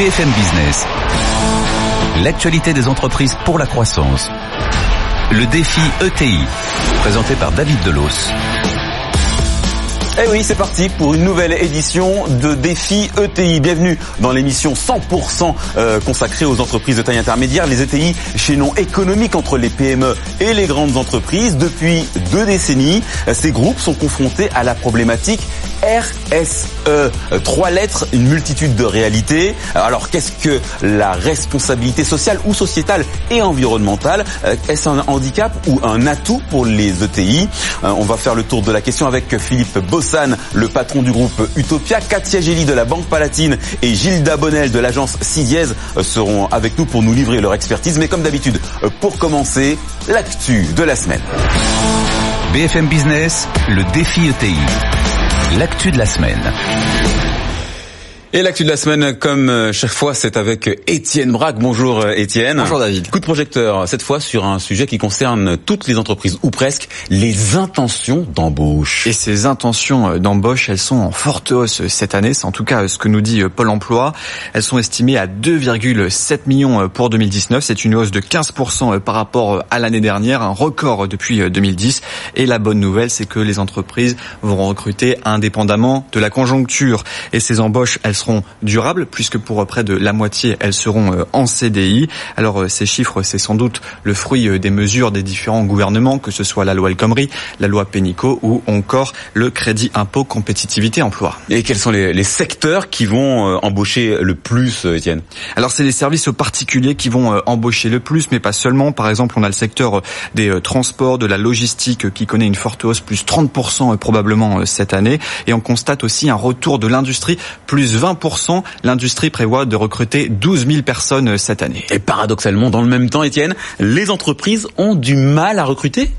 BFM Business. L'actualité des entreprises pour la croissance. Le défi ETI, présenté par David Delos. Eh oui, c'est parti pour une nouvelle édition de Défi ETI. Bienvenue dans l'émission 100% euh, consacrée aux entreprises de taille intermédiaire, les ETI, chaînon économique entre les PME et les grandes entreprises. Depuis deux décennies, ces groupes sont confrontés à la problématique RSE. Trois lettres, une multitude de réalités. Alors qu'est-ce que la responsabilité sociale ou sociétale et environnementale Est-ce un handicap ou un atout pour les ETI On va faire le tour de la question avec Philippe Le patron du groupe Utopia, Katia Gély de la Banque Palatine et Gilda Bonnel de l'agence Sidiez seront avec nous pour nous livrer leur expertise. Mais comme d'habitude, pour commencer, l'actu de la semaine. BFM Business, le défi ETI l'actu de la semaine. Et l'actu de la semaine, comme euh, chaque fois, c'est avec Étienne Braque. Bonjour euh, Étienne. Bonjour David. Coup de projecteur, cette fois sur un sujet qui concerne toutes les entreprises, ou presque, les intentions d'embauche. Et ces intentions euh, d'embauche, elles sont en forte hausse cette année. C'est en tout cas ce que nous dit Pôle emploi. Elles sont estimées à 2,7 millions pour 2019. C'est une hausse de 15% par rapport à l'année dernière, un record depuis 2010. Et la bonne nouvelle, c'est que les entreprises vont recruter indépendamment de la conjoncture. Et ces embauches, elles seront durables puisque pour près de la moitié elles seront euh, en CDI. Alors euh, ces chiffres c'est sans doute le fruit euh, des mesures des différents gouvernements que ce soit la loi El Khomri, la loi Pénicaud ou encore le crédit impôt compétitivité emploi. Et quels sont les, les secteurs qui vont embaucher le plus Étienne? Alors c'est les services aux particuliers qui vont embaucher le plus mais pas seulement. Par exemple, on a le secteur des transports, de la logistique qui connaît une forte hausse plus 30% probablement cette année et on constate aussi un retour de l'industrie plus 20 L'industrie prévoit de recruter 12 000 personnes cette année. Et paradoxalement, dans le même temps, Étienne, les entreprises ont du mal à recruter?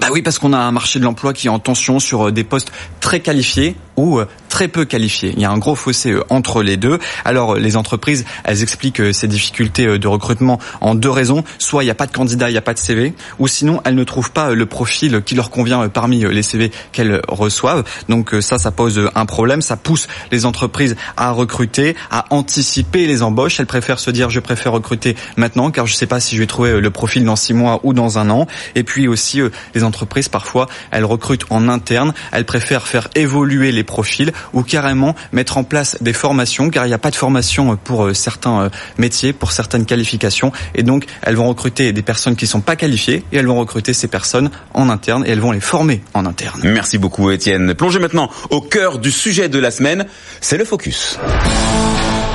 Bah oui, parce qu'on a un marché de l'emploi qui est en tension sur des postes très qualifiés ou très peu qualifiés. Il y a un gros fossé euh, entre les deux. Alors euh, les entreprises, elles expliquent euh, ces difficultés de recrutement en deux raisons. Soit il n'y a pas de candidat, il n'y a pas de CV, ou sinon elles ne trouvent pas le profil qui leur convient parmi les CV qu'elles reçoivent. Donc ça, ça pose un problème. Ça pousse les entreprises à recruter, à anticiper les embauches. Elles préfèrent se dire je préfère recruter maintenant car je ne sais pas si je vais trouver le profil dans six mois ou dans un an. Et puis aussi les entreprises parfois elles recrutent en interne. Elles préfèrent faire évoluer les profils ou carrément mettre en place des formations, car il n'y a pas de formation pour euh, certains euh, métiers, pour certaines qualifications, et donc elles vont recruter des personnes qui ne sont pas qualifiées, et elles vont recruter ces personnes en interne, et elles vont les former en interne. Merci beaucoup Étienne. Plongez maintenant au cœur du sujet de la semaine, c'est le focus.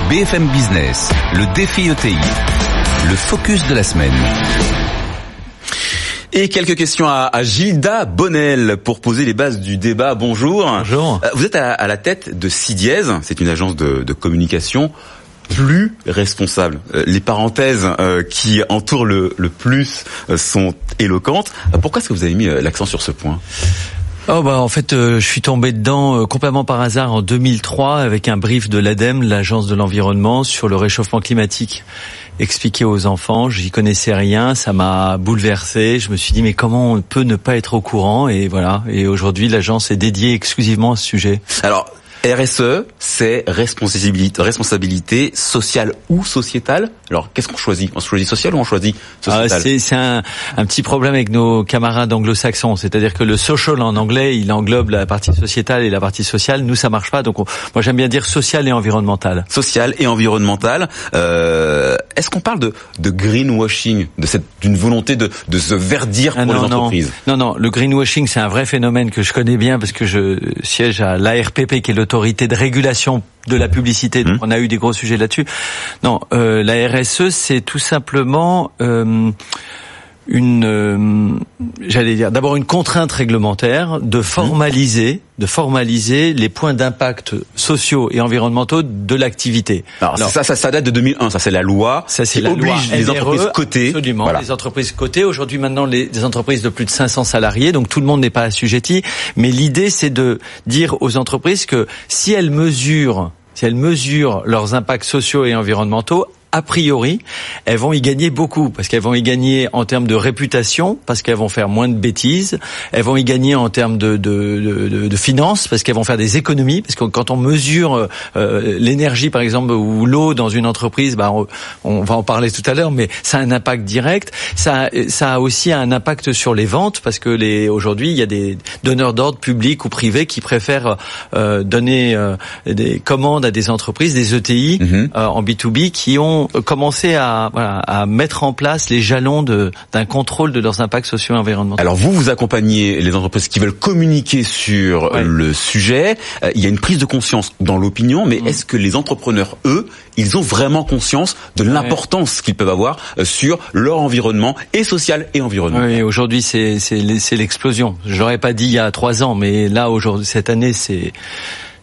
BFM Business, le défi ETI, le focus de la semaine. Et quelques questions à, Gilda Bonnel pour poser les bases du débat. Bonjour. Bonjour. Euh, vous êtes à, la tête de Sidiez, c'est une agence de, communication plus responsable. Euh, les parenthèses euh, qui entourent le, plus sont éloquentes. Pourquoi est-ce que vous avez mis l'accent sur ce point? Oh bah en fait je suis tombé dedans complètement par hasard en 2003 avec un brief de l'ADEME, l'agence de l'environnement sur le réchauffement climatique expliquer aux enfants. J'y connaissais rien, ça m'a bouleversé. Je me suis dit mais comment on peut ne pas être au courant? Et voilà. Et aujourd'hui, l'agence est dédiée exclusivement à ce sujet. Alors RSE, c'est responsabilité, responsabilité sociale ou sociétale. Alors, qu'est-ce qu'on choisit? On choisit social ou on choisit sociétal ah, C'est un, un, petit problème avec nos camarades anglo-saxons. C'est-à-dire que le social en anglais, il englobe la partie sociétale et la partie sociale. Nous, ça marche pas. Donc, moi, j'aime bien dire social et environnemental. Social et environnemental. Euh, Est-ce qu'on parle de, de greenwashing, de cette d'une volonté de, de se verdir pour ah, les entreprises non. non, non. Le greenwashing, c'est un vrai phénomène que je connais bien parce que je siège à l'ARPP, qui est le autorité de régulation de la publicité. Donc, mmh. on a eu des gros sujets là-dessus. Non, euh, la RSE, c'est tout simplement euh, une, euh, j'allais dire, d'abord une contrainte réglementaire de formaliser, de formaliser les points d'impact sociaux et environnementaux de l'activité. Alors, ça, ça, ça date de 2001. Ça, c'est la loi. Ça, c'est la oblige loi les entreprises cotées. Absolument. Les entreprises cotées. Aujourd'hui, maintenant, les, les, entreprises de plus de 500 salariés. Donc, tout le monde n'est pas assujetti. Mais l'idée, c'est de dire aux entreprises que si elles mesurent, si elles mesurent leurs impacts sociaux et environnementaux, a priori, elles vont y gagner beaucoup parce qu'elles vont y gagner en termes de réputation, parce qu'elles vont faire moins de bêtises. Elles vont y gagner en termes de, de, de, de finances parce qu'elles vont faire des économies. Parce que quand on mesure euh, l'énergie, par exemple, ou l'eau dans une entreprise, bah, on, on, va en parler tout à l'heure, mais ça a un impact direct. Ça, ça a aussi un impact sur les ventes parce que les aujourd'hui, il y a des donneurs d'ordre publics ou privés qui préfèrent euh, donner euh, des commandes à des entreprises, des ETI mhm. euh, en B2B qui ont commencé à, voilà, à mettre en place les jalons d'un contrôle de leurs impacts sociaux et environnementaux. Alors vous, vous accompagnez les entreprises qui veulent communiquer sur le sujet. il y a une prise de conscience dans l'opinion, mais mhm. est-ce que les entrepreneurs, eux, ils ont vraiment conscience de l'importance qu'ils peuvent avoir sur leur environnement et social et environnemental? Oui, aujourd'hui c'est l'explosion. J'aurais pas dit il y a trois ans, mais là aujourd'hui cette année c'est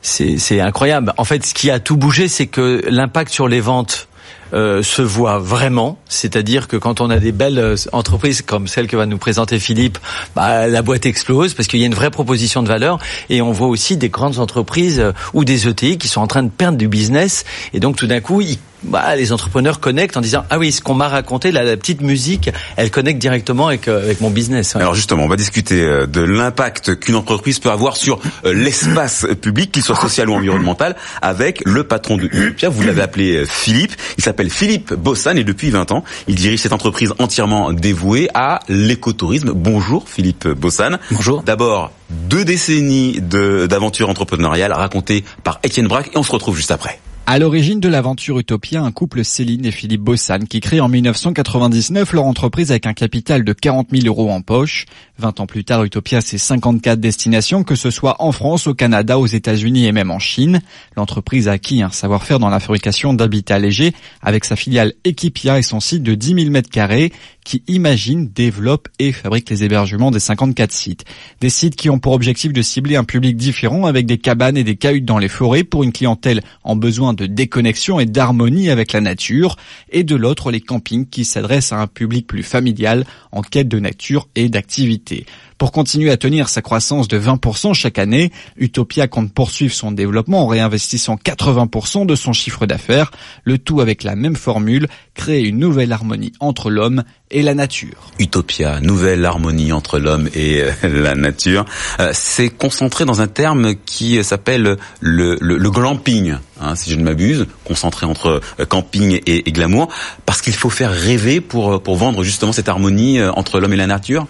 c'est incroyable. En fait, ce qui a tout bougé, c'est que l'impact sur les ventes euh, se voit vraiment, c'est-à-dire que quand on a des belles euh, entreprises comme celle que va nous présenter Philippe, bah, la boîte explose parce qu'il y a une vraie proposition de valeur. Et on voit aussi des grandes entreprises euh, ou des ETI qui sont en train de perdre du business. Et donc tout d'un coup ils bah, les entrepreneurs connectent en disant ah oui ce qu'on m'a raconté la, petite musique elle connecte directement avec, euh, avec mon business. Alors justement on va discuter euh, de l'impact qu'une entreprise peut avoir sur euh, l'espace public qu'il soit social ou environnemental avec le patron de Utopia vous l'avez appelé Philippe il s'appelle Philippe Bossan et depuis 20 ans il dirige cette entreprise entièrement dévouée à l'écotourisme. Bonjour Philippe Bossan. Bonjour. D'abord deux décennies d'aventure entrepreneuriale racontées par Étienne Braque et on se retrouve juste après. À l'origine de l'aventure Utopia, un couple Céline et Philippe Bossan qui créent en 1999 leur entreprise avec un capital de 40 000 euros en poche. 20 ans plus tard, Utopia, c'est 54 destinations, que ce soit en France, au Canada, aux États-Unis et même en Chine. L'entreprise a acquis un savoir-faire dans la fabrication d'habitats légers avec sa filiale Equipia et son site de 10 000 mètres carrés qui imagine, développe et fabrique les hébergements des 54 sites. Des sites qui ont pour objectif de cibler un public différent avec des cabanes et des cahutes dans les forêts pour une clientèle en besoin de déconnexion et d'harmonie avec la nature, et de l'autre les campings qui s'adressent à un public plus familial en quête de nature et d'activité. Pour continuer à tenir sa croissance de 20% chaque année, Utopia compte poursuivre son développement en réinvestissant 80% de son chiffre d'affaires, le tout avec la même formule, créer une nouvelle harmonie entre l'homme et la nature. Utopia, nouvelle harmonie entre l'homme et euh, la nature, euh, c'est concentré dans un terme qui s'appelle le, le, glamping, hein, si je ne m'abuse, concentré entre euh, camping et, et glamour, parce qu'il faut faire rêver pour, pour vendre justement cette harmonie entre l'homme et la nature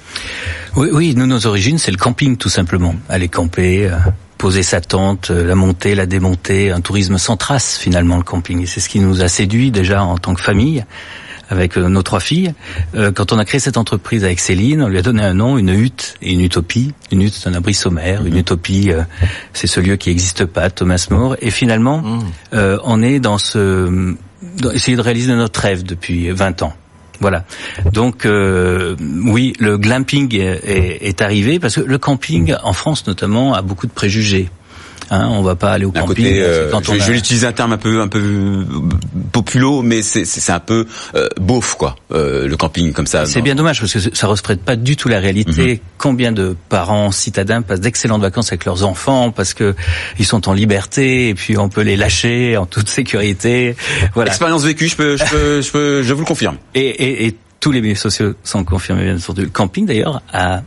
oui, oui, nous, nos origines, c'est le camping, tout simplement. Aller camper, euh, poser sa tente, la monter, la démonter, un tourisme sans trace, finalement, le camping. Et c'est ce qui nous a séduit déjà en tant que famille avec euh, nos trois filles. quand on a créé cette entreprise avec Céline, on lui a donné un nom, une hutte et une utopie. Une hutte, c'est un abri sommaire. Une utopie, c'est ce lieu qui n'existe pas, Thomas More. Et finalement, mmh. on est dans ce... Dans, essayer de réaliser notre rêve depuis 20 ans. Voilà. Donc euh, oui, le glamping est, est, arrivé parce que le camping en France notamment a beaucoup de préjugés. Hein, on va pas aller au camping. Euh, quand je, vais utiliser un terme un peu un peu populo, mais c'est un peu euh, beauf quoi, euh, le camping comme ça. C'est bien dommage parce que ça reflète pas du tout la réalité. Mhm. Combien de parents citadins passent d'excellentes vacances avec leurs enfants parce que ils sont en liberté et puis on peut les lâcher en toute sécurité. Voilà. Expérience vécue, je peux, je peux, je peux, je vous le confirme. Et, et, et tous les milieux sociaux sont confirmés bien sûr. Le camping d'ailleurs a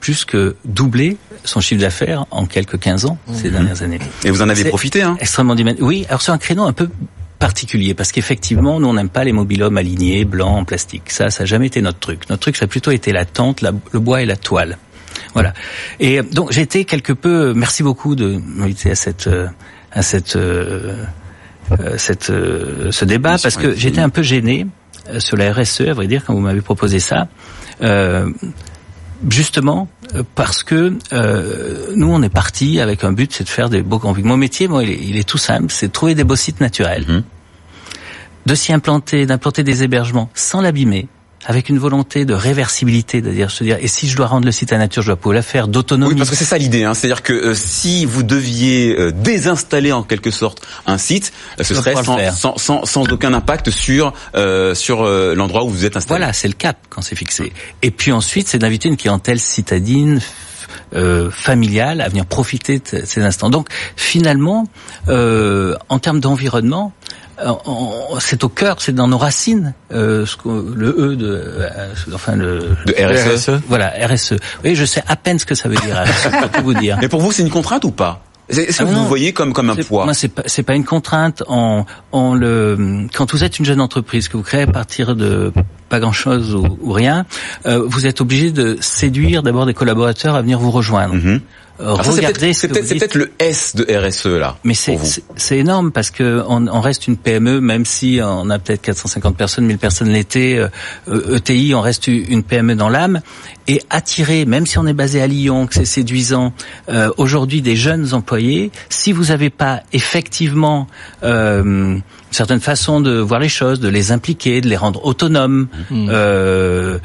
plus que doublé son chiffre d'affaires en quelques 15 ans ces mhm. dernières années. Et vous en avez profité, hein Extrêmement. Oui, alors c'est un créneau un peu particulier parce qu'effectivement, nous on n'aime pas les mobilhommes alignés, blancs, en plastique. Ça, ça n'a jamais été notre truc. Notre truc, ça a plutôt été la tente, le bois et la toile. Voilà. Et donc j'ai été quelque peu. Merci beaucoup de m'inviter à cette à cette euh, euh cette euh, ce débat parce que j'étais un peu gêné euh, sur la RSE, à vrai dire, quand vous m'avez proposé ça. Euh, justement euh, parce que euh, nous on est parti avec un but, c'est de faire des beaux campings. Mon métier, moi, il est, tout simple, c'est de trouver des beaux sites naturels, mhm. de s'y implanter, d'implanter des hébergements sans l'abîmer, avec une volonté de réversibilité, de dire, se dire, et si je dois rendre le site à nature, je dois pouvoir la faire, d'autonomie. Oui, parce que c'est ça l'idée, hein. c'est-à-dire que euh, si vous deviez euh, désinstaller en quelque sorte un site, euh, ce serait sans, sans, sans, aucun impact sur sur l'endroit où vous êtes installé. Voilà, c'est le cap quand c'est fixé. Et puis ensuite, c'est d'inviter une clientèle citadine, familiale à venir profiter de ces instants. Donc finalement, euh, en termes d'environnement, c'est au cœur, c'est dans nos racines, euh, ce le E de, euh, enfin le de RSE. RSE. Voilà, RSE. Oui, je sais à peine ce que ça veut dire. RSE, pour tout vous dire. Mais pour vous, c'est une contrainte ou pas? Est-ce que Ah vous non. vous voyez comme comme un poids? Moi, c'est pas, c'est pas une contrainte. En, en le, quand vous êtes une jeune entreprise que vous créez à partir de pas grand chose ou, ou rien, euh, vous êtes obligé de séduire d'abord des collaborateurs à venir vous rejoindre. Alors ça, c'est regardez peut-être c'est le S de RSE là. Mais c'est énorme parce que on, on reste une PME, même si on a peut-être 450 personnes, 1000 personnes l'été. euh, euh, ETI, on reste une PME dans l'âme. Et attirer, même si on est basé à Lyon, que c'est séduisant, euh, aujourd'hui des jeunes employés, si vous n'avez pas effectivement euh, certaine façon de voir les choses, de les impliquer, de les rendre autonomes, euh,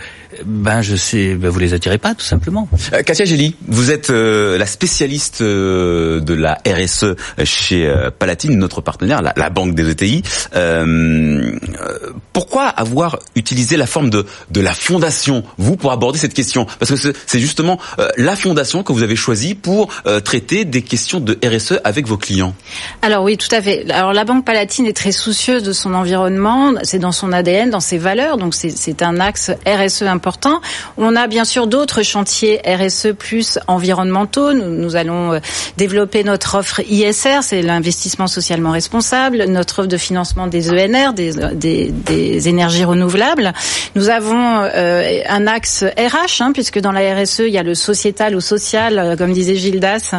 ben je sais, ben vous les attirez pas tout simplement. Euh, Katia Gély, vous êtes euh, la spécialiste euh, de la RSE chez euh, Palatine, notre partenaire, la, la banque des ETI. Euh, euh, pourquoi avoir utilisé la forme de, de la fondation, vous, pour aborder cette question? Parce que c'est- justement euh, la fondation que vous avez choisie pour euh, traiter des questions de RSE avec vos clients. Alors oui, tout à fait. Alors la Banque Palatine est très soucieuse de son environnement, c'est dans son ADN, dans ses valeurs, donc c'est- c'est un axe RSE important. On a bien sûr d'autres chantiers RSE plus environnementaux. Nous, nous allons euh, développer notre offre ISR, c'est l'investissement socialement responsable, notre offre de financement des ENR, des, des, des énergies renouvelables. Nous avons euh, un axe RH, hein, puisque dans la RSE, il y a le sociétal ou social, euh, comme disait Gildas,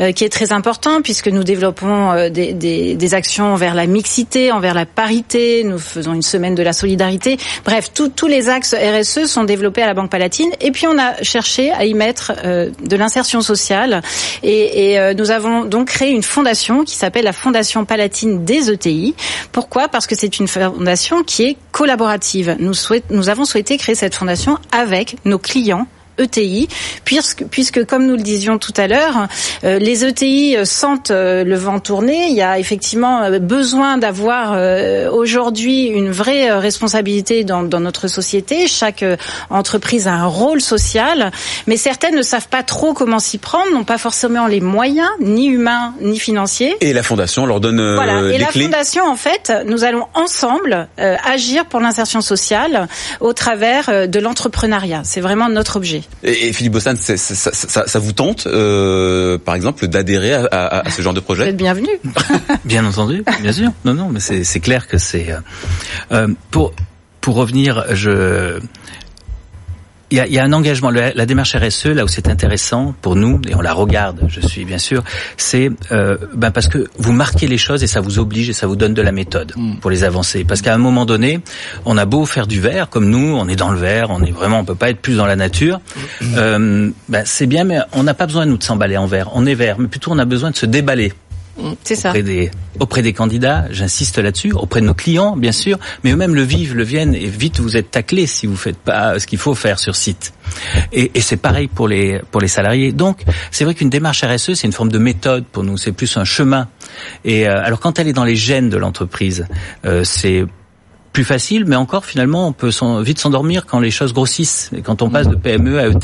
euh, qui est très important, puisque nous développons euh, des, des, des actions envers la mixité, envers la parité, nous faisons une semaine de la solidarité. Bref, tous tous les axes RSE sont développés à la Banque Palatine. Et puis on a cherché à y mettre euh, de l'insertion sociale. Et, et, euh, nous avons donc créé une fondation qui s'appelle la Fondation Palatine des ETI. Pourquoi? Parce que c'est une fondation qui est collaborative. Nous, nous avons souhaité créer cette fondation avec nos clients ETI, puisque, puisque comme nous le disions tout à l'heure, euh, les ETI sentent euh, le vent tourner. Il y a effectivement euh, besoin d'avoir euh, aujourd'hui une vraie euh, responsabilité dans, dans notre société. Chaque euh, entreprise a un rôle social, mais certaines ne savent pas trop comment s'y prendre, n'ont pas forcément les moyens, ni humains ni financiers. Et la fondation leur donne Voilà. Et les la clés. fondation, en fait, nous allons ensemble agir pour l'insertion sociale au travers de l'entrepreneuriat. C'est vraiment notre objet. Et, et Philippe Bossan, ça, ça, ça- ça vous tente, euh, par exemple, d'adhérer à, à- à ce genre de Vous projet êtes bienvenue. Bien entendu, bien sûr. Non, non, mais c'est clair que c'est euh, euh, pour pour revenir. Je il y a, il y a un engagement. La, la démarche RSE, là où c'est intéressant pour nous, et on la regarde, je suis bien sûr, c'est euh, ben parce que vous marquez les choses et ça vous oblige et ça vous donne de la méthode pour les avancer. Parce qu'à un moment donné, on a beau faire du verre, comme nous, on est dans le verre, on est vraiment, on peut pas être plus dans la nature. Euh, ben c'est bien, mais on n'a pas besoin nous de s'emballer en verre. On est vert, mais plutôt on a besoin de se déballer C'est ça. auprès des auprès des candidats, j'insiste là-dessus, auprès de nos clients bien sûr, mais eux-mêmes le vivent, le viennent et vite vous êtes taclés si vous faites pas ce qu'il faut faire sur site. Et, et c'est pareil pour les pour les salariés. Donc c'est vrai qu'une démarche RSE c'est une forme de méthode pour nous, c'est plus un chemin. Et euh, alors quand elle est dans les gènes de l'entreprise, euh, c'est plus facile, mais encore finalement on peut vite s'endormir quand les choses grossissent et quand on passe de PME à E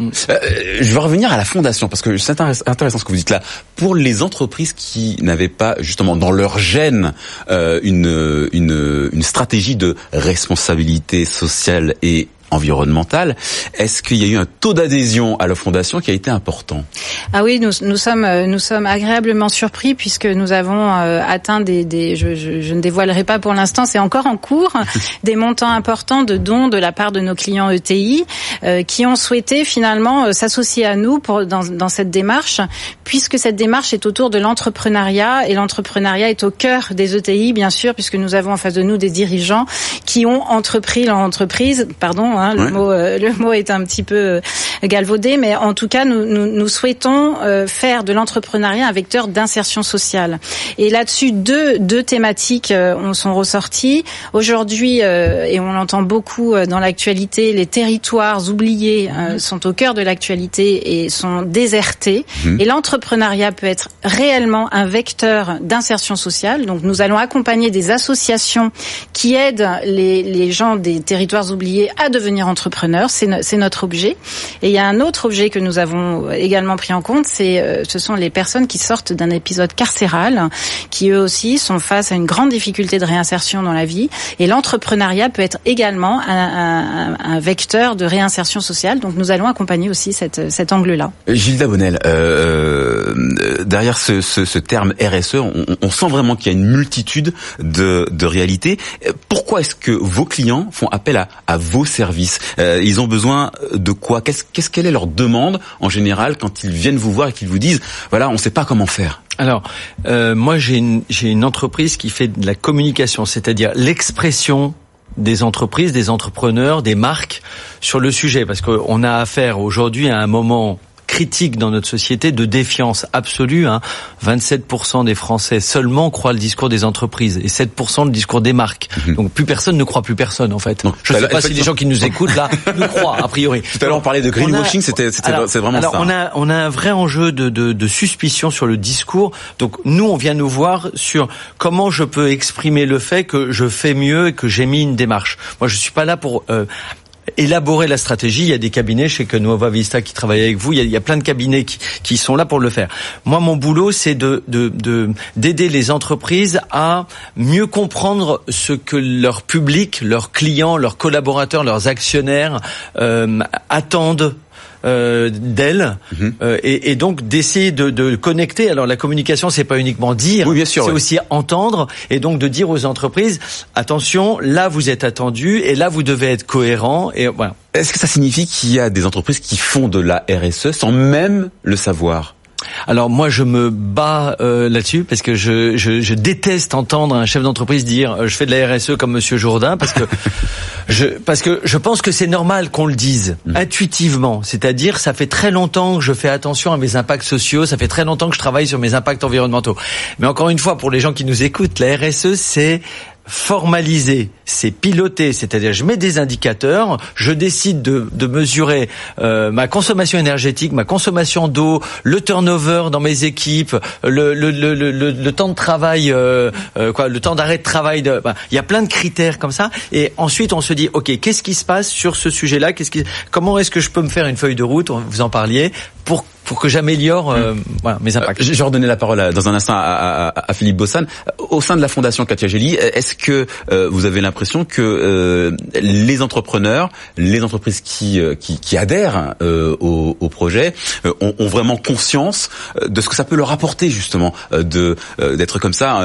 Euh, je vais revenir à la fondation parce que c'est intéress- intéressant ce que vous dites là. Pour les entreprises qui n'avaient pas justement dans leur gène euh, une, une une stratégie de responsabilité sociale et environnementale, est-ce qu'il y a eu un taux d'adhésion à la fondation qui a été important? Ah oui, nous, nous sommes euh, nous sommes agréablement surpris puisque nous avons euh, atteint des, des je, je, je ne dévoilerai pas pour l'instant, c'est encore en cours, des montants importants de dons de la part de nos clients ETI euh, qui ont souhaité finalement s'associer à nous pour dans, dans cette démarche puisque cette démarche est autour de l'entrepreneuriat et l'entrepreneuriat est au cœur des ETI bien sûr puisque nous avons en face de nous des dirigeants qui ont entrepris leur entreprise, pardon, hein, le Ouais. mot euh, le mot est un petit peu euh, galvaudé, mais en tout cas, nous, nous, nous souhaitons euh, faire de l'entrepreneuriat un vecteur d'insertion sociale. Et là-dessus, deux, deux thématiques euh, ont- sont ressorties. Aujourd'hui, euh, et on l'entend beaucoup euh, dans l'actualité, les territoires oubliés euh, sont au cœur de l'actualité et sont désertés. Et l'entrepreneuriat peut être réellement un vecteur d'insertion sociale. Donc, nous allons accompagner des associations qui aident les, les gens des territoires oubliés à devenir devenir entrepreneur. C'est notre objet. Et il y a un autre objet que nous avons également pris en compte, c'est euh, ce sont les personnes qui sortent d'un épisode carcéral, qui eux aussi sont face à une grande difficulté de réinsertion dans la vie. Et l'entrepreneuriat peut être également un, vecteur de réinsertion sociale. Donc nous allons accompagner aussi cet angle-là. Gilda Bonnel, euh, derrière ce, terme RSE, on, sent vraiment qu'il y a une multitude de, réalités. Pourquoi est-ce que vos clients font appel à vos services? Euh, Ils ont besoin de quoi Qu'est-ce qu'est-ce quelle est leur demande en général quand ils viennent vous voir et qu'ils vous disent voilà, on ne sait pas comment faire. Alors, euh, moi j'ai une entreprise qui fait de la communication, c'est-à-dire l'expression des entreprises, des entrepreneurs, des marques sur le sujet, parce qu'on a affaire aujourd'hui à un moment critique dans notre société de défiance absolue. Hein. 27% des Français seulement croient le discours des entreprises et 7% le discours des marques. Mhm. Donc plus personne ne croit plus personne en fait. Je ne sais pas si les gens qui nous écoutent là nous croient a priori. Tout à l'heure on parlait de greenwashing, c'était c'est vraiment alors, ça. On a on a un vrai enjeu de, de, de suspicion sur le discours. Donc nous on vient nous voir sur comment je peux exprimer le fait que je fais mieux et que j'ai mis une démarche. Moi je suis pas là pour euh, élaborer la stratégie. Il y a des cabinets chez que Vista qui travaillent avec vous. Il y a, plein de cabinets qui, qui, sont là pour le faire. Moi, mon boulot, c'est de d'aider de, les entreprises à mieux comprendre ce que leur public, leurs clients, leurs collaborateurs, leurs actionnaires euh, attendent euh, d'elle mhm. euh, et, et, donc d'essayer de, de, connecter. Alors la communication, c'est pas uniquement dire, oui, c'est aussi entendre et donc de dire aux entreprises attention, là vous êtes attendu et là vous devez être cohérent et voilà. Est-ce que ça signifie qu'il y a des entreprises qui font de la RSE sans même le savoir? Alors moi je me bats euh, là-dessus parce que je, je, je, déteste entendre un chef d'entreprise dire euh, je fais de la RSE comme Monsieur Jourdain parce que je parce que je pense que c'est normal qu'on le dise mm. intuitivement, c'est-à-dire ça fait très longtemps que je fais attention à mes impacts sociaux, ça fait très longtemps que je travaille sur mes impacts environnementaux. Mais encore une fois pour les gens qui nous écoutent, la RSE c'est formalisé, c'est piloté, c'est-à-dire je mets des indicateurs, je décide de, de mesurer euh, ma consommation énergétique, ma consommation d'eau, le turnover dans mes équipes, le, le, le, le temps de travail, euh, euh, quoi, le temps d'arrêt de travail. De, bah, il y a plein de critères comme ça, et ensuite on se dit, ok, qu'est-ce qui se passe sur ce sujet-là? Qu'est-ce qui, comment est-ce que je peux me faire une feuille de route? Vous en parliez pour pour que j'améliore euh, voilà, mes impacts. je vais redonner la parole dans un instant à, à, à, Philippe Bossan. Au sein de la Fondation Katia Gelli, est-ce que euh, vous avez l'impression que euh, les entrepreneurs, les entreprises qui, qui, qui adhèrent au, au, projet ont, ont, vraiment conscience de ce que ça peut leur apporter justement de d'être comme ça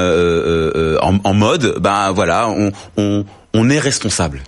en, en, mode, ben voilà, on, on, on est responsable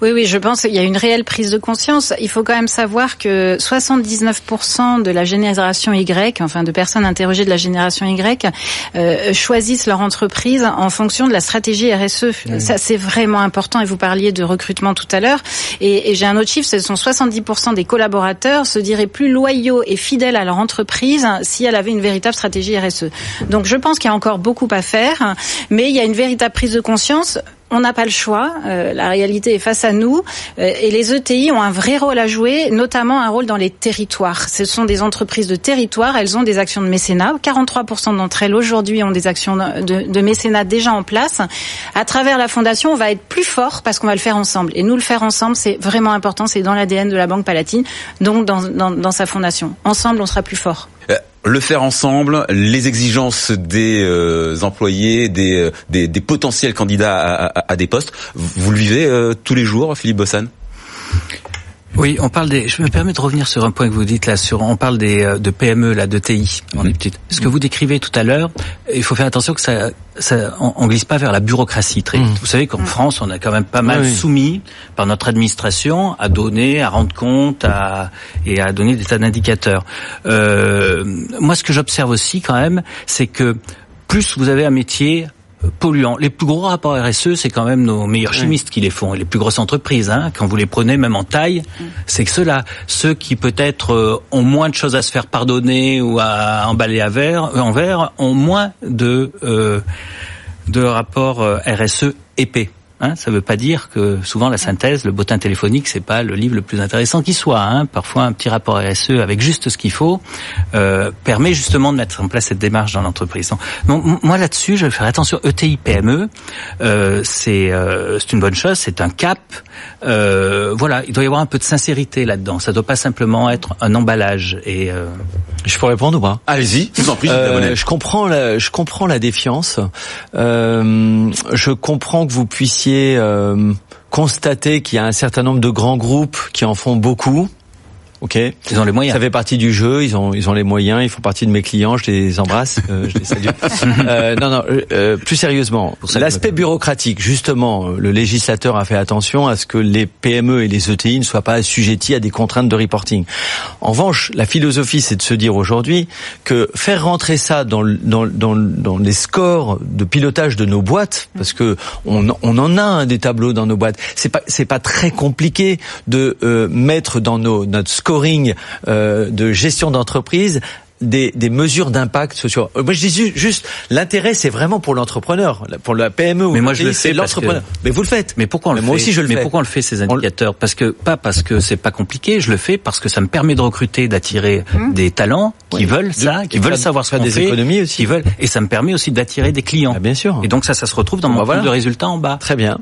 oui, oui, je pense qu'il y a une réelle prise de conscience. Il faut quand même savoir que 79% de la génération Y, enfin de personnes interrogées de la génération Y, euh, choisissent leur entreprise en fonction de la stratégie RSE. Ça, c'est vraiment important. Et vous parliez de recrutement tout à l'heure. Et, et j'ai un autre chiffre, ce sont 70% des collaborateurs se diraient plus loyaux et fidèles à leur entreprise si elle avait une véritable stratégie RSE. Donc je pense qu'il y a encore beaucoup à faire, mais il y a une véritable prise de conscience on n'a pas le choix. Euh, la réalité est face à nous. Euh, et les ETI ont un vrai rôle à jouer, notamment un rôle dans les territoires. Ce sont des entreprises de territoire. Elles ont des actions de mécénat. 43% d'entre elles aujourd'hui ont des actions de, de, mécénat déjà en place. À travers la fondation, on va être plus fort parce qu'on va le faire ensemble. Et nous, le faire ensemble, c'est vraiment important. C'est dans l'ADN de la Banque Palatine, donc dans, dans, dans sa fondation. Ensemble, on sera plus fort. Euh, le faire ensemble, les exigences des euh, employés, des, des, des, potentiels candidats à, des postes, vous le vivez euh, tous les jours, Philippe Bossan oui, on parle des. Je me permets de revenir sur un point que vous dites là. Sur, on parle des euh, de PME là, de TI. On est petite. Ce que vous décrivez tout à l'heure, il faut faire attention que ça, ça on, on glisse pas vers la bureaucratie très vite. Mmh. Vous savez qu'en mmh. France, on a quand même pas mal soumis par notre administration à donner, à rendre compte, à et à donner des tas d'indicateurs. Euh, moi, ce que j'observe aussi quand même, c'est que plus vous avez un métier polluants. Les plus gros rapports RSE, c'est quand même nos meilleurs chimistes qui les font, et les plus grosses entreprises. Hein, quand vous les prenez, même en taille, c'est que ceux-là, ceux qui peut-être euh, ont moins de choses à se faire pardonner ou à emballer à verre, euh, en verre, ont moins de euh, de rapports RSE épais. Hein, ça ne veut pas dire que souvent la synthèse, le bottin téléphonique, c'est pas le livre le plus intéressant qui soit. Hein. Parfois, un petit rapport RSE avec juste ce qu'il faut euh, permet justement de mettre en place cette démarche dans l'entreprise. Donc, moi là-dessus, je vais faire attention. ETI PME, euh, c'est euh, c'est une bonne chose, c'est un cap. Euh, voilà, il doit y avoir un peu de sincérité là-dedans. Ça ne doit pas simplement être un emballage. Et euh, je peux répondre ou pas? Allez-y, je vous en prie. Euh, je comprends la, je comprends la défiance. Euh, je comprends que vous puissiez euh, constater qu'il y a un certain nombre de grands groupes qui en font beaucoup. Ok. Ils ont les moyens. Ça fait partie du jeu. Ils ont ils ont les moyens. Ils font partie de mes clients. Je les embrasse. Euh, je les salue. euh, non non. Euh, plus sérieusement, l'aspect bureaucratique. Justement, le législateur a fait attention à ce que les PME et les ETI ne soient pas assujettis à des contraintes de reporting. En revanche, la philosophie, c'est de se dire aujourd'hui que faire rentrer ça dans dans dans, dans les scores de pilotage de nos boîtes, parce que on, on en a un des tableaux dans nos boîtes. C'est pas c'est pas très compliqué de euh, mettre dans nos notre scoring euh, de gestion d'entreprise des, des, mesures d'impact sociaux. Moi, je dis juste, l'intérêt, c'est vraiment pour l'entrepreneur, pour la PME. Mais moi, je le fais l'entrepreneur. Mais vous le faites. Mais pourquoi on le Moi fait aussi, je le Mais fais. pourquoi on le fait ces indicateurs? Parce que pas parce que c'est pas compliqué. Je le fais parce que ça me permet de recruter, d'attirer des talents qui Oui. veulent ça, qui et veulent savoir ce faire qu'on des fait, économies aussi. qui veulent. Et ça me permet aussi d'attirer des clients. Ah, bien sûr. Et donc ça, ça se retrouve dans mon Bah, voilà. de résultats en bas. Très bien.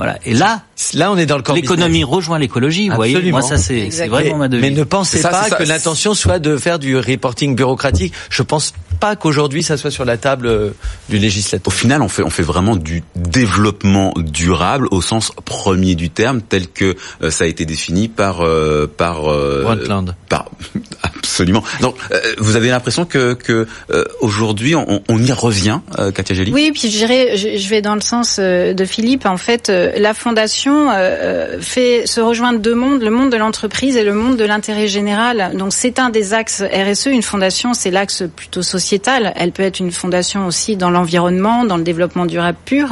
Voilà. Et là, Là, on est dans le l'économie rejoint l'écologie. Vous voyez, Absolument. moi ça c'est vraiment ma devise. Mais ne pensez ça, pas que l'intention soit de faire du reporting bureaucratique. Je pense pas qu'aujourd'hui ça soit sur la table euh, du Au législateur. final, on fait, on fait vraiment du développement durable au sens premier du terme, tel que euh, ça a été défini par euh, par euh, Brundtland. par absolument. Donc, euh, vous avez l'impression que que euh, aujourd'hui, on, on y revient, euh, Katia Gelli Oui, puis je dirais, je, je vais dans le sens de Philippe. En fait, euh, la fondation euh, fait se rejoindre deux mondes, le monde de l'entreprise et le monde de l'intérêt général. Donc, c'est un des axes RSE. Une fondation, c'est l'axe plutôt sociétal. Elle peut être une fondation aussi dans l'environnement, dans le développement durable pur.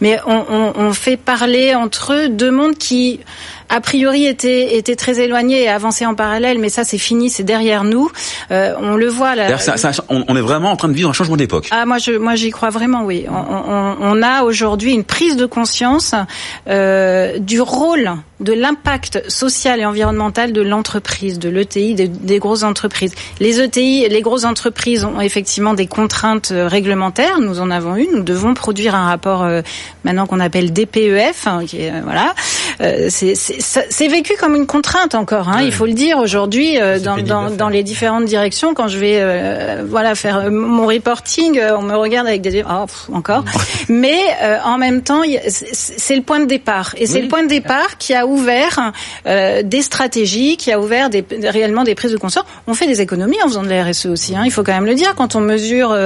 Mais on, on, on fait parler entre eux deux mondes qui a priori étaient, étaient très éloignés et avançaient en parallèle, mais ça c'est fini, c'est derrière nous. Euh, on le voit là. On, est vraiment en train de vivre un changement d'époque. Ah moi je moi j'y crois vraiment oui. On, on, on a aujourd'hui une prise de conscience euh, du rôle de l'impact social et environnemental de l'entreprise, de l'ETI, des, des grosses entreprises. Les ETI, les grosses entreprises ont effectivement des contraintes euh, réglementaires. Nous en avons une. Nous devons produire un rapport euh, maintenant qu'on appelle DPEF. hein, qui est, voilà, c'est c'est- ça- vécu comme une contrainte encore. Hein, Il faut le dire aujourd'hui euh, dans, dans, dans les différentes directions. Quand je vais euh, voilà faire euh, mon reporting, euh, on me regarde avec des ah pff, encore. Mais euh, en même temps, c'est le point de départ et c'est le point de départ qui a ouvert euh, des stratégies, qui a ouvert des, réellement des prises de conscience. On fait des économies en faisant de la RSE aussi. Hein, il faut quand même le dire. Quand on mesure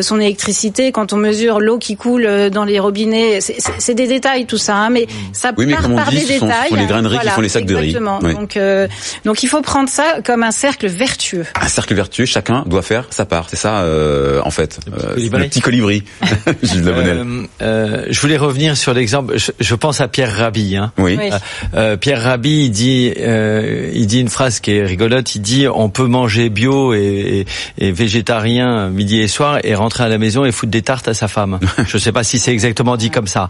son électricité, quand on mesure l'eau qui coule dans les robinets, c'est- des détails tout ça. Hein, mais ça Oui, mais part par dit, des détails. Les de riz qui Voilà, font les sacs de riz. exactement. Oui. Donc, euh, donc il faut prendre ça comme un cercle vertueux. Un cercle vertueux, chacun doit faire sa part. C'est ça, euh, en fait. Euh, colibri. le petit colibri. Gilles. Euh, euh, je voulais revenir sur l'exemple. Je, je pense à Pierre Rabhi. Hein. oui. Oui. Euh, Pierre Rabhi, il dit, euh, il dit une phrase qui est rigolote. Il dit, on peut manger bio et, et, et végétarien midi et soir et rentrer à la maison et foutre des tartes à sa femme. Je ne sais pas si c'est exactement dit comme ça.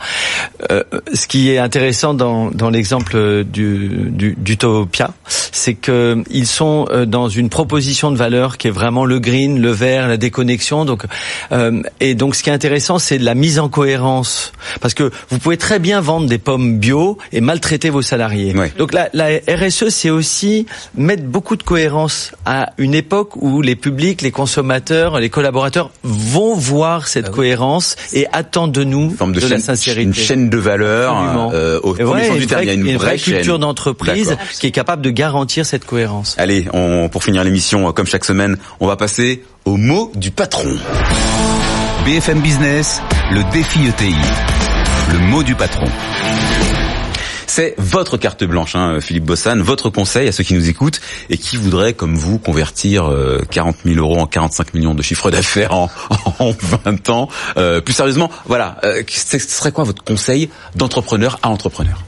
Euh, ce qui est intéressant dans, dans l'exemple du, du, d'Utopia, c'est que ils sont euh, dans une proposition de valeur qui est vraiment le green, le vert, la déconnexion. Donc, euh, et donc, ce qui est intéressant, c'est la mise en cohérence, parce que vous pouvez très bien vendre des pommes bio et maltraiter vos salariés. Ouais. Donc, la, la RSE, c'est aussi mettre beaucoup de cohérence à une époque où les publics, les consommateurs, les collaborateurs vont voir cette cohérence et attendent de nous de, de chaîne, la sincérité. une chaîne de valeur. Euh, au premier ouais, sens du terme, il y a vraie- une, vraie, culture chaîne. d'entreprise D'accord. qui est capable de garantir cette cohérence. Allez, on, pour finir l'émission, euh, comme chaque semaine, on va passer au mot du patron. BFM Business, le défi ETI. Le mot du patron. C'est votre carte blanche, hein, Philippe Bossan, votre conseil à ceux qui nous écoutent et qui voudraient, comme vous, convertir euh, 40 000 euros en 45 millions de chiffre d'affaires en, en 20 ans. Euh, plus sérieusement, voilà, euh, ce serait quoi votre conseil d'entrepreneur à entrepreneur?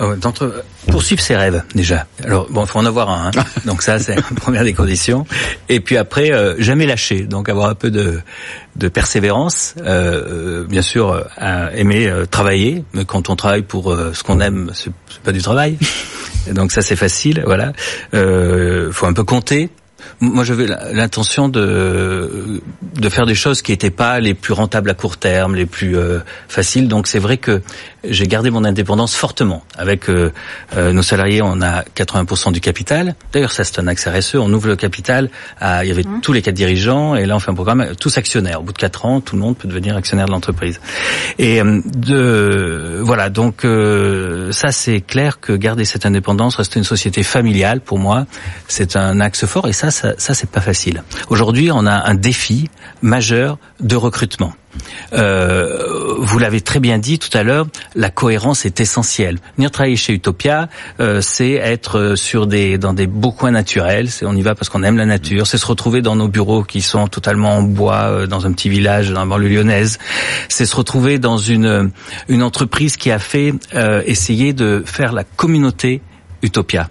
Oh, poursuivre ses rêves déjà. Alors bon, il faut en avoir un. Hein. Donc ça, c'est la première des conditions. Et puis après, euh, jamais lâcher. Donc avoir un peu de, de persévérance. Euh, bien sûr, aimer travailler. Mais quand on travaille pour ce qu'on aime, c'est pas du travail. Donc ça, c'est facile. Voilà. Euh, faut un peu compter. Moi, j'avais l'intention de de faire des choses qui n'étaient pas les plus rentables à court terme, les plus euh, faciles. Donc, c'est vrai que j'ai gardé mon indépendance fortement. Avec euh, euh, nos salariés, on a 80% du capital. D'ailleurs, ça c'est un axe RSE. On ouvre le capital. À, il y avait mmh. tous les quatre dirigeants, et là on fait un programme tous actionnaires. Au bout de quatre ans, tout le monde peut devenir actionnaire de l'entreprise. Et de voilà. Donc ça, c'est clair que garder cette indépendance, rester une société familiale, pour moi, c'est un axe fort. Et ça, ça, ça c'est pas facile. Aujourd'hui, on a un défi majeur de recrutement. Euh, vous l'avez très bien dit tout à l'heure, la cohérence est essentielle. Venir travailler chez Utopia, euh, c'est être sur des dans des beaux coins naturels. C'est on y va parce qu'on aime la nature. C'est se retrouver dans nos bureaux qui sont totalement en bois euh, dans un petit village dans la banlieue lyonnaise. C'est se retrouver dans une une entreprise qui a fait essayer de faire la communauté Utopia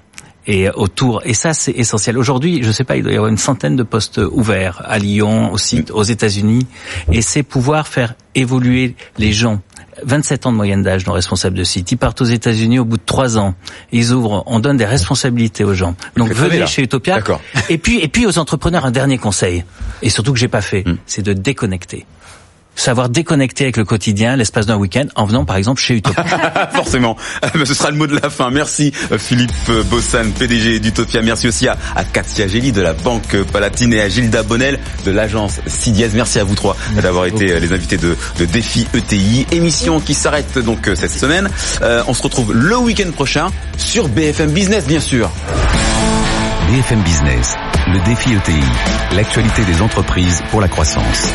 et autour. Et ça, c'est essentiel. Aujourd'hui, je sais pas, il doit y avoir une centaine de postes ouverts à Lyon, aussi aux États-Unis, et c'est pouvoir faire évoluer les gens. 27 ans de moyenne d'âge, nos responsables de site. Ils partent aux États-Unis au bout de trois ans. Ils ouvrent, on donne des responsabilités aux gens. Donc venez chez Utopia. Et puis, et puis aux entrepreneurs, un dernier conseil. Et surtout que j'ai pas fait, hmm. c'est de déconnecter savoir déconnecter avec le quotidien l'espace d'un week-end en venant par exemple chez Utopia. Forcément, ce sera le mot de la fin. Merci Philippe Bossan, PDG d'Utopia. Merci aussi à, Katia Gély de la Banque Palatine et à Gilda Bonnel de l'agence Sidiez. Merci à vous trois d'avoir été les invités de, de Défi ETI. Émission qui s'arrête donc euh, cette semaine. Euh, on se retrouve le week-end prochain sur BFM Business bien sûr. BFM Business, le défi ETI, l'actualité des entreprises pour la croissance.